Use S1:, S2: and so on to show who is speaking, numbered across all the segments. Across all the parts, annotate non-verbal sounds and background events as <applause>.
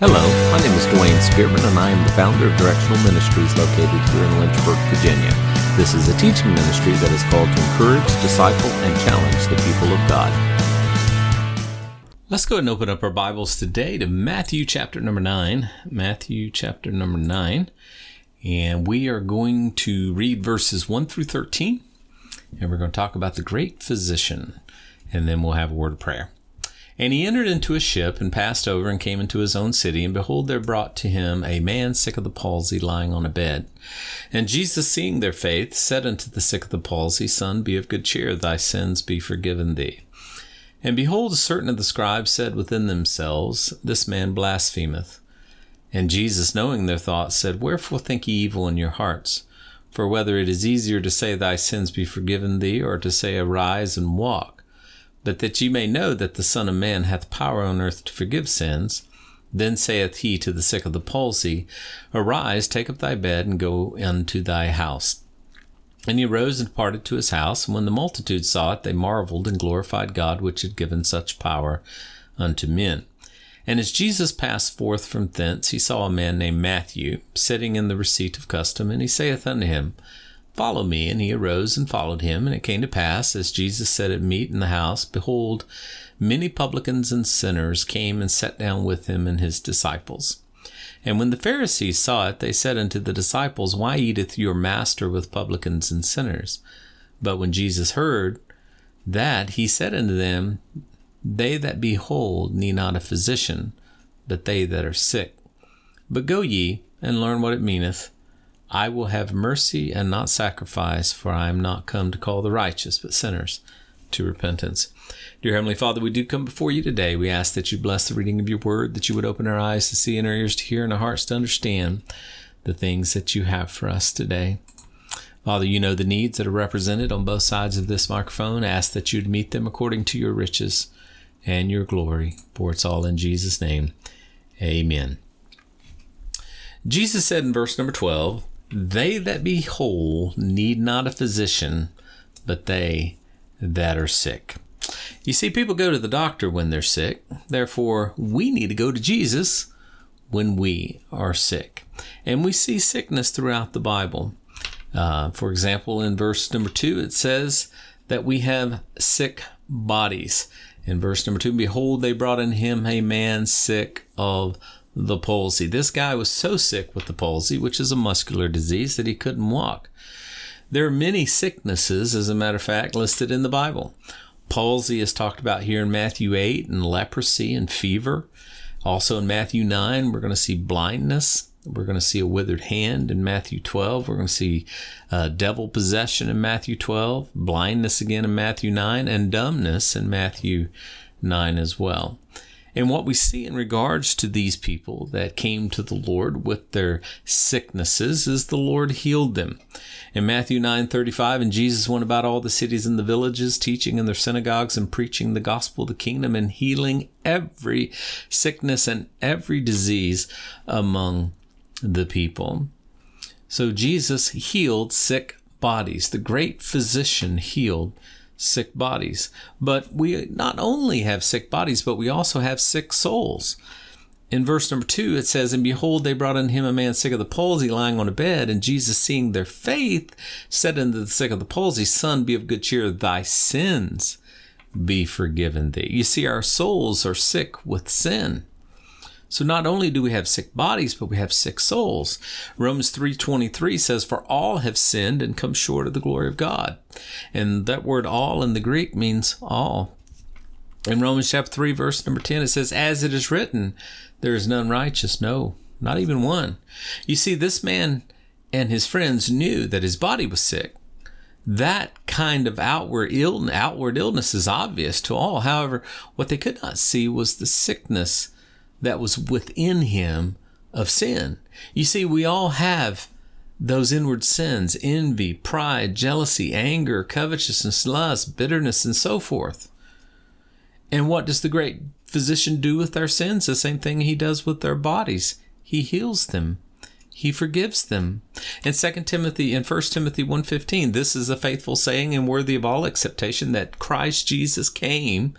S1: Hello, my name is Dwayne Spearman, and I am the founder of Directional Ministries located here in Lynchburg, Virginia. This is a teaching ministry that is called to encourage, disciple, and challenge the people of God. Let's go ahead and open up our Bibles today to Matthew chapter number 9. Matthew chapter number 9. And we are going to read verses 1 through 13. And we're going to talk about the great physician. And then we'll have a word of prayer. And he entered into a ship and passed over and came into his own city. And behold, there brought to him a man sick of the palsy lying on a bed. And Jesus, seeing their faith, said unto the sick of the palsy, Son, be of good cheer, thy sins be forgiven thee. And behold, certain of the scribes said within themselves, This man blasphemeth. And Jesus, knowing their thoughts, said, Wherefore think ye evil in your hearts? For whether it is easier to say, Thy sins be forgiven thee, or to say, Arise and walk, but that ye may know that the Son of Man hath power on earth to forgive sins. Then saith he to the sick of the palsy, Arise, take up thy bed, and go unto thy house. And he arose and departed to his house. And when the multitude saw it, they marveled and glorified God, which had given such power unto men. And as Jesus passed forth from thence, he saw a man named Matthew sitting in the receipt of custom, and he saith unto him, Follow me. And he arose and followed him. And it came to pass, as Jesus sat at meat in the house, behold, many publicans and sinners came and sat down with him and his disciples. And when the Pharisees saw it, they said unto the disciples, Why eateth your master with publicans and sinners? But when Jesus heard that, he said unto them, They that be whole need not a physician, but they that are sick. But go ye and learn what it meaneth I will have mercy and not sacrifice, for I am not come to call the righteous, but sinners to repentance. Dear Heavenly Father, we do come before you today. We ask that you bless the reading of your word, that you would open our eyes to see and our ears to hear and our hearts to understand the things that you have for us today. Father, you know the needs that are represented on both sides of this microphone. I ask that you'd meet them according to your riches and your glory, for it's all in Jesus' name. Amen. Jesus said in verse number 12, they that be whole need not a physician, but they that are sick. You see, people go to the doctor when they're sick. Therefore, we need to go to Jesus when we are sick. And we see sickness throughout the Bible. Uh, for example, in verse number two, it says that we have sick bodies. In verse number two, behold, they brought in him a man sick of the palsy. This guy was so sick with the palsy, which is a muscular disease, that he couldn't walk. There are many sicknesses, as a matter of fact, listed in the Bible. Palsy is talked about here in Matthew 8, and leprosy and fever. Also in Matthew 9, we're going to see blindness. We're going to see a withered hand in Matthew 12. We're going to see uh, devil possession in Matthew 12, blindness again in Matthew 9, and dumbness in Matthew 9 as well. And what we see in regards to these people that came to the Lord with their sicknesses is the Lord healed them. In Matthew 9:35 and Jesus went about all the cities and the villages teaching in their synagogues and preaching the gospel of the kingdom and healing every sickness and every disease among the people. So Jesus healed sick bodies. The great physician healed sick bodies. But we not only have sick bodies, but we also have sick souls. In verse number two, it says, And behold, they brought unto him a man sick of the palsy lying on a bed. And Jesus, seeing their faith, said unto the sick of the palsy, Son, be of good cheer, thy sins be forgiven thee. You see, our souls are sick with sin. So not only do we have sick bodies, but we have sick souls. Romans 3:23 says for all have sinned and come short of the glory of God. And that word all in the Greek means all. In Romans chapter 3 verse number 10 it says as it is written there is none righteous no not even one. You see this man and his friends knew that his body was sick that kind of outward Ill, outward illness is obvious to all. However, what they could not see was the sickness that was within him of sin. You see, we all have those inward sins envy, pride, jealousy, anger, covetousness, lust, bitterness, and so forth. And what does the great physician do with our sins? The same thing he does with our bodies. He heals them. He forgives them. In 2 Timothy and 1 Timothy 1:15, this is a faithful saying and worthy of all acceptation that Christ Jesus came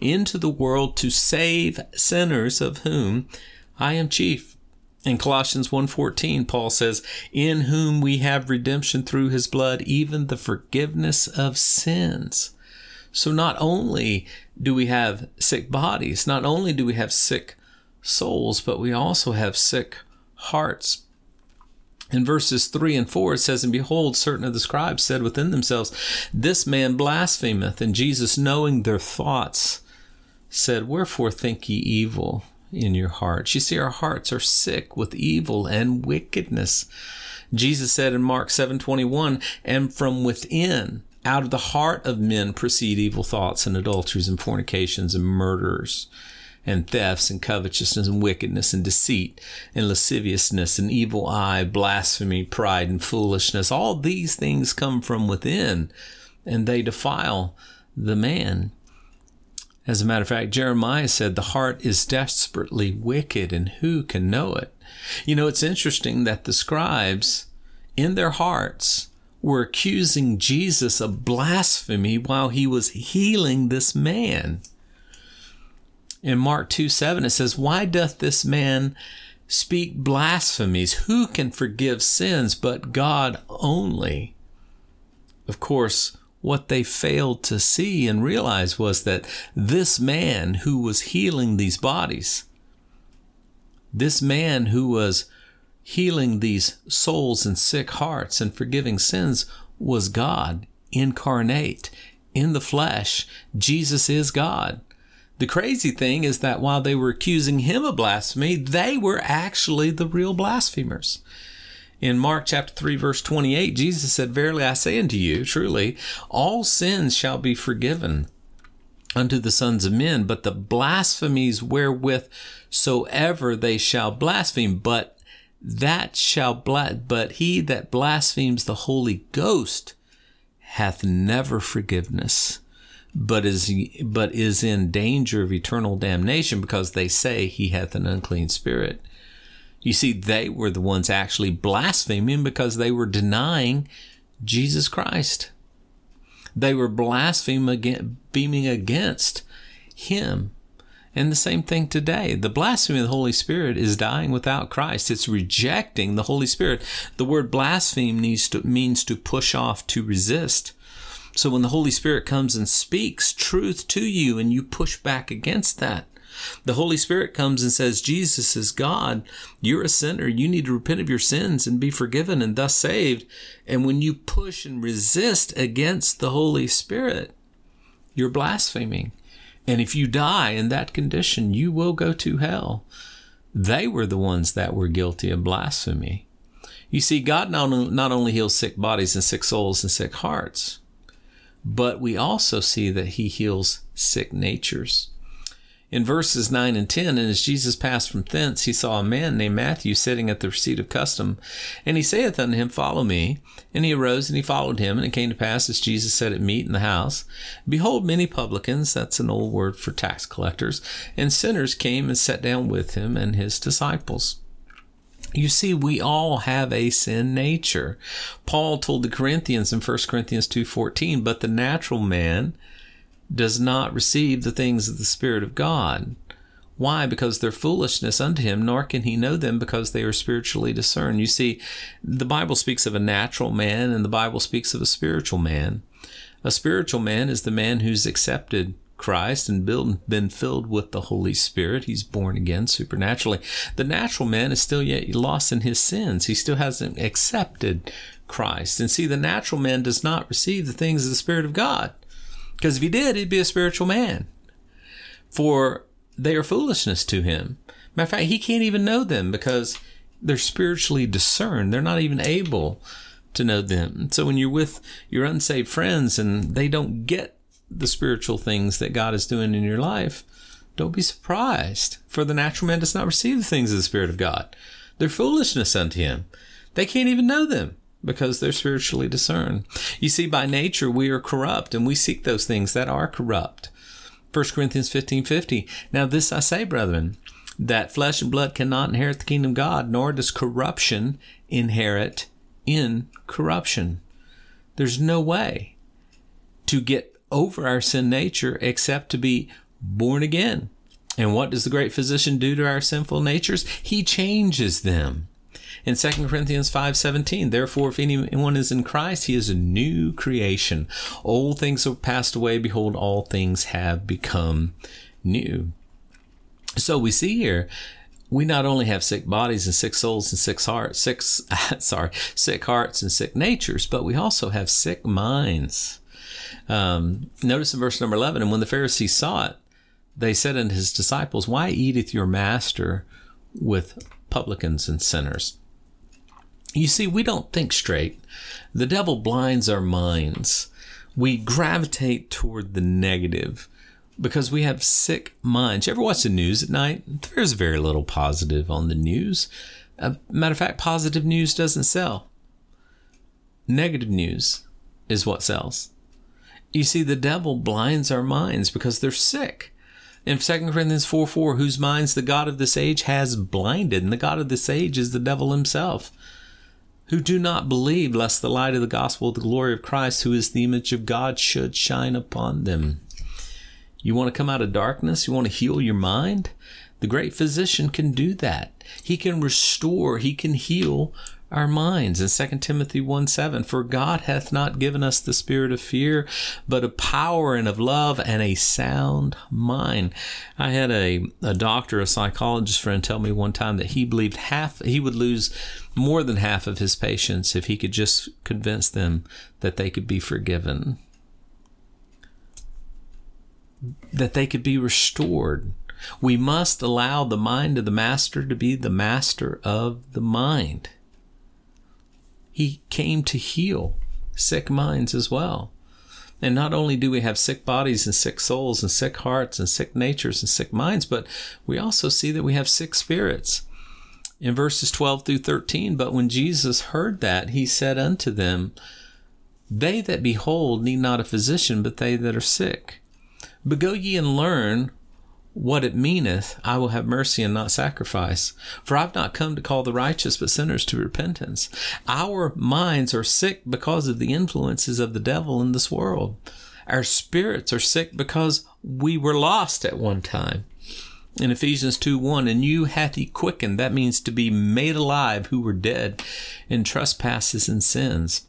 S1: into the world to save sinners of whom I am chief. In Colossians 1:14, Paul says, "In whom we have redemption through his blood, even the forgiveness of sins." So not only do we have sick bodies, not only do we have sick souls, but we also have sick hearts. In verses 3 and 4, it says, And behold, certain of the scribes said within themselves, This man blasphemeth. And Jesus, knowing their thoughts, said, Wherefore think ye evil in your hearts? You see, our hearts are sick with evil and wickedness. Jesus said in Mark 7:21, And from within, out of the heart of men proceed evil thoughts and adulteries and fornications and murders and thefts and covetousness and wickedness and deceit and lasciviousness and evil eye, blasphemy, pride and foolishness. All these things come from within and they defile the man. As a matter of fact, Jeremiah said the heart is desperately wicked and who can know it? You know, it's interesting that the scribes in their hearts were accusing Jesus of blasphemy while he was healing this man in Mark 2 7, it says, Why doth this man speak blasphemies? Who can forgive sins but God only? Of course, what they failed to see and realize was that this man who was healing these bodies, this man who was healing these souls and sick hearts and forgiving sins was God incarnate in the flesh. Jesus is God. The crazy thing is that while they were accusing him of blasphemy, they were actually the real blasphemers. In Mark chapter 3 verse 28, Jesus said, Verily I say unto you, truly, all sins shall be forgiven unto the sons of men, but the blasphemies wherewith soever they shall blaspheme, but that shall bla- but he that blasphemes the Holy Ghost hath never forgiveness but is but is in danger of eternal damnation because they say he hath an unclean spirit. You see, they were the ones actually blaspheming because they were denying Jesus Christ. They were blaspheming against him. And the same thing today. The blasphemy of the Holy Spirit is dying without Christ. It's rejecting the Holy Spirit. The word blaspheme to, means to push off, to resist. So when the Holy Spirit comes and speaks truth to you and you push back against that, the Holy Spirit comes and says, Jesus is God. You're a sinner. You need to repent of your sins and be forgiven and thus saved. And when you push and resist against the Holy Spirit, you're blaspheming. And if you die in that condition, you will go to hell. They were the ones that were guilty of blasphemy. You see, God not, only heals sick bodies and sick souls and sick hearts, but we also see that he heals sick natures. In verses 9 and 10, and as Jesus passed from thence, he saw a man named Matthew sitting at the receipt of custom. And he saith unto him, Follow me. And he arose and he followed him. And it came to pass, as Jesus sat at meat in the house, behold, many publicans, that's an old word for tax collectors, and sinners came and sat down with him and his disciples. You see, we all have a sin nature. Paul told the Corinthians in 1 Corinthians 2.14, but the natural man does not receive the things of the Spirit of God. Why? Because they're foolishness unto him, nor can he know them because they are spiritually discerned. You see, the Bible speaks of a natural man and the Bible speaks of a spiritual man. A spiritual man is the man who's accepted Christ and been filled with the Holy Spirit. He's born again supernaturally. The natural man is still yet lost in his sins. He still hasn't accepted Christ. And see, the natural man does not receive the things of the Spirit of God. Because if he did, he'd be a spiritual man. For they are foolishness to him. Matter of fact, he can't even know them because they're spiritually discerned. They're not even able to know them. So when you're with your unsaved friends and they don't get the spiritual things that God is doing in your life, don't be surprised, for the natural man does not receive the things of the Spirit of God. They're foolishness unto him. They can't even know them because they're spiritually discerned. You see, by nature, we are corrupt and we seek those things that are corrupt. 1 Corinthians 15 50. Now, this I say, brethren, that flesh and blood cannot inherit the kingdom of God, nor does corruption inherit in corruption. There's no way to get over our sin nature except to be born again. And what does the great physician do to our sinful natures? He changes them. In 2 Corinthians 5:17, therefore if anyone is in Christ, he is a new creation. Old things have passed away, behold all things have become new. So we see here we not only have sick bodies and sick souls and sick hearts, six <laughs> sorry, sick hearts and sick natures, but we also have sick minds. Um, notice in verse number eleven, and when the Pharisees saw it, they said unto his disciples, Why eateth your master with publicans and sinners? You see, we don't think straight. The devil blinds our minds. We gravitate toward the negative because we have sick minds. You ever watch the news at night? There's very little positive on the news. Uh, matter of fact, positive news doesn't sell. Negative news is what sells. You see, the devil blinds our minds because they're sick. In 2 Corinthians 4 4, whose minds the God of this age has blinded, and the God of this age is the devil himself, who do not believe, lest the light of the gospel of the glory of Christ, who is the image of God, should shine upon them. You want to come out of darkness? You want to heal your mind? The great physician can do that. He can restore, he can heal our minds. In 2 Timothy 1 7, for God hath not given us the spirit of fear, but of power and of love and a sound mind. I had a, a doctor, a psychologist friend tell me one time that he believed half, he would lose more than half of his patients if he could just convince them that they could be forgiven that they could be restored. We must allow the mind of the master to be the master of the mind. He came to heal sick minds as well. And not only do we have sick bodies and sick souls and sick hearts and sick natures and sick minds, but we also see that we have sick spirits. In verses 12 through 13, but when Jesus heard that, he said unto them, They that behold need not a physician, but they that are sick. But go ye and learn what it meaneth, I will have mercy and not sacrifice. For I've not come to call the righteous, but sinners to repentance. Our minds are sick because of the influences of the devil in this world. Our spirits are sick because we were lost at one time. In Ephesians 2 1, and you hath he quickened, that means to be made alive who were dead in trespasses and sins.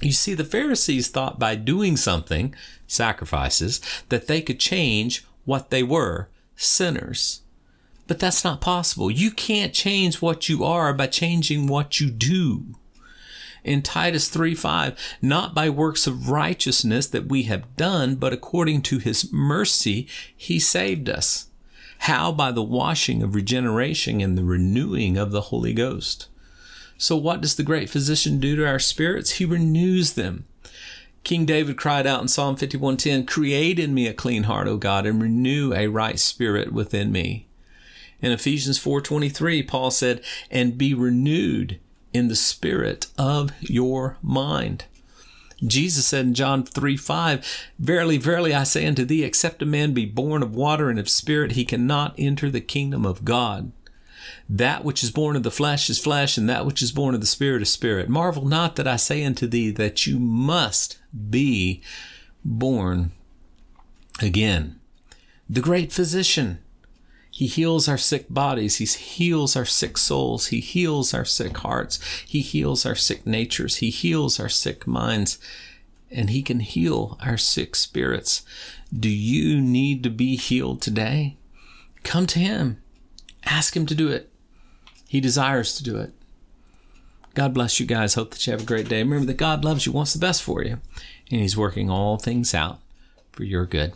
S1: You see, the Pharisees thought by doing something, sacrifices, that they could change what they were sinners. But that's not possible. You can't change what you are by changing what you do. In Titus 3 5, not by works of righteousness that we have done, but according to his mercy, he saved us. How? By the washing of regeneration and the renewing of the Holy Ghost. So, what does the great physician do to our spirits? He renews them. King David cried out in Psalm 51:10, "Create in me a clean heart, O God, and renew a right spirit within me." In Ephesians 4:23, Paul said, "And be renewed in the spirit of your mind." Jesus said in John 3 5, Verily, verily, I say unto thee, except a man be born of water and of spirit, he cannot enter the kingdom of God. That which is born of the flesh is flesh, and that which is born of the spirit is spirit. Marvel not that I say unto thee that you must be born again. The great physician. He heals our sick bodies. He heals our sick souls. He heals our sick hearts. He heals our sick natures. He heals our sick minds. And He can heal our sick spirits. Do you need to be healed today? Come to Him. Ask Him to do it. He desires to do it. God bless you guys. Hope that you have a great day. Remember that God loves you, wants the best for you, and He's working all things out for your good.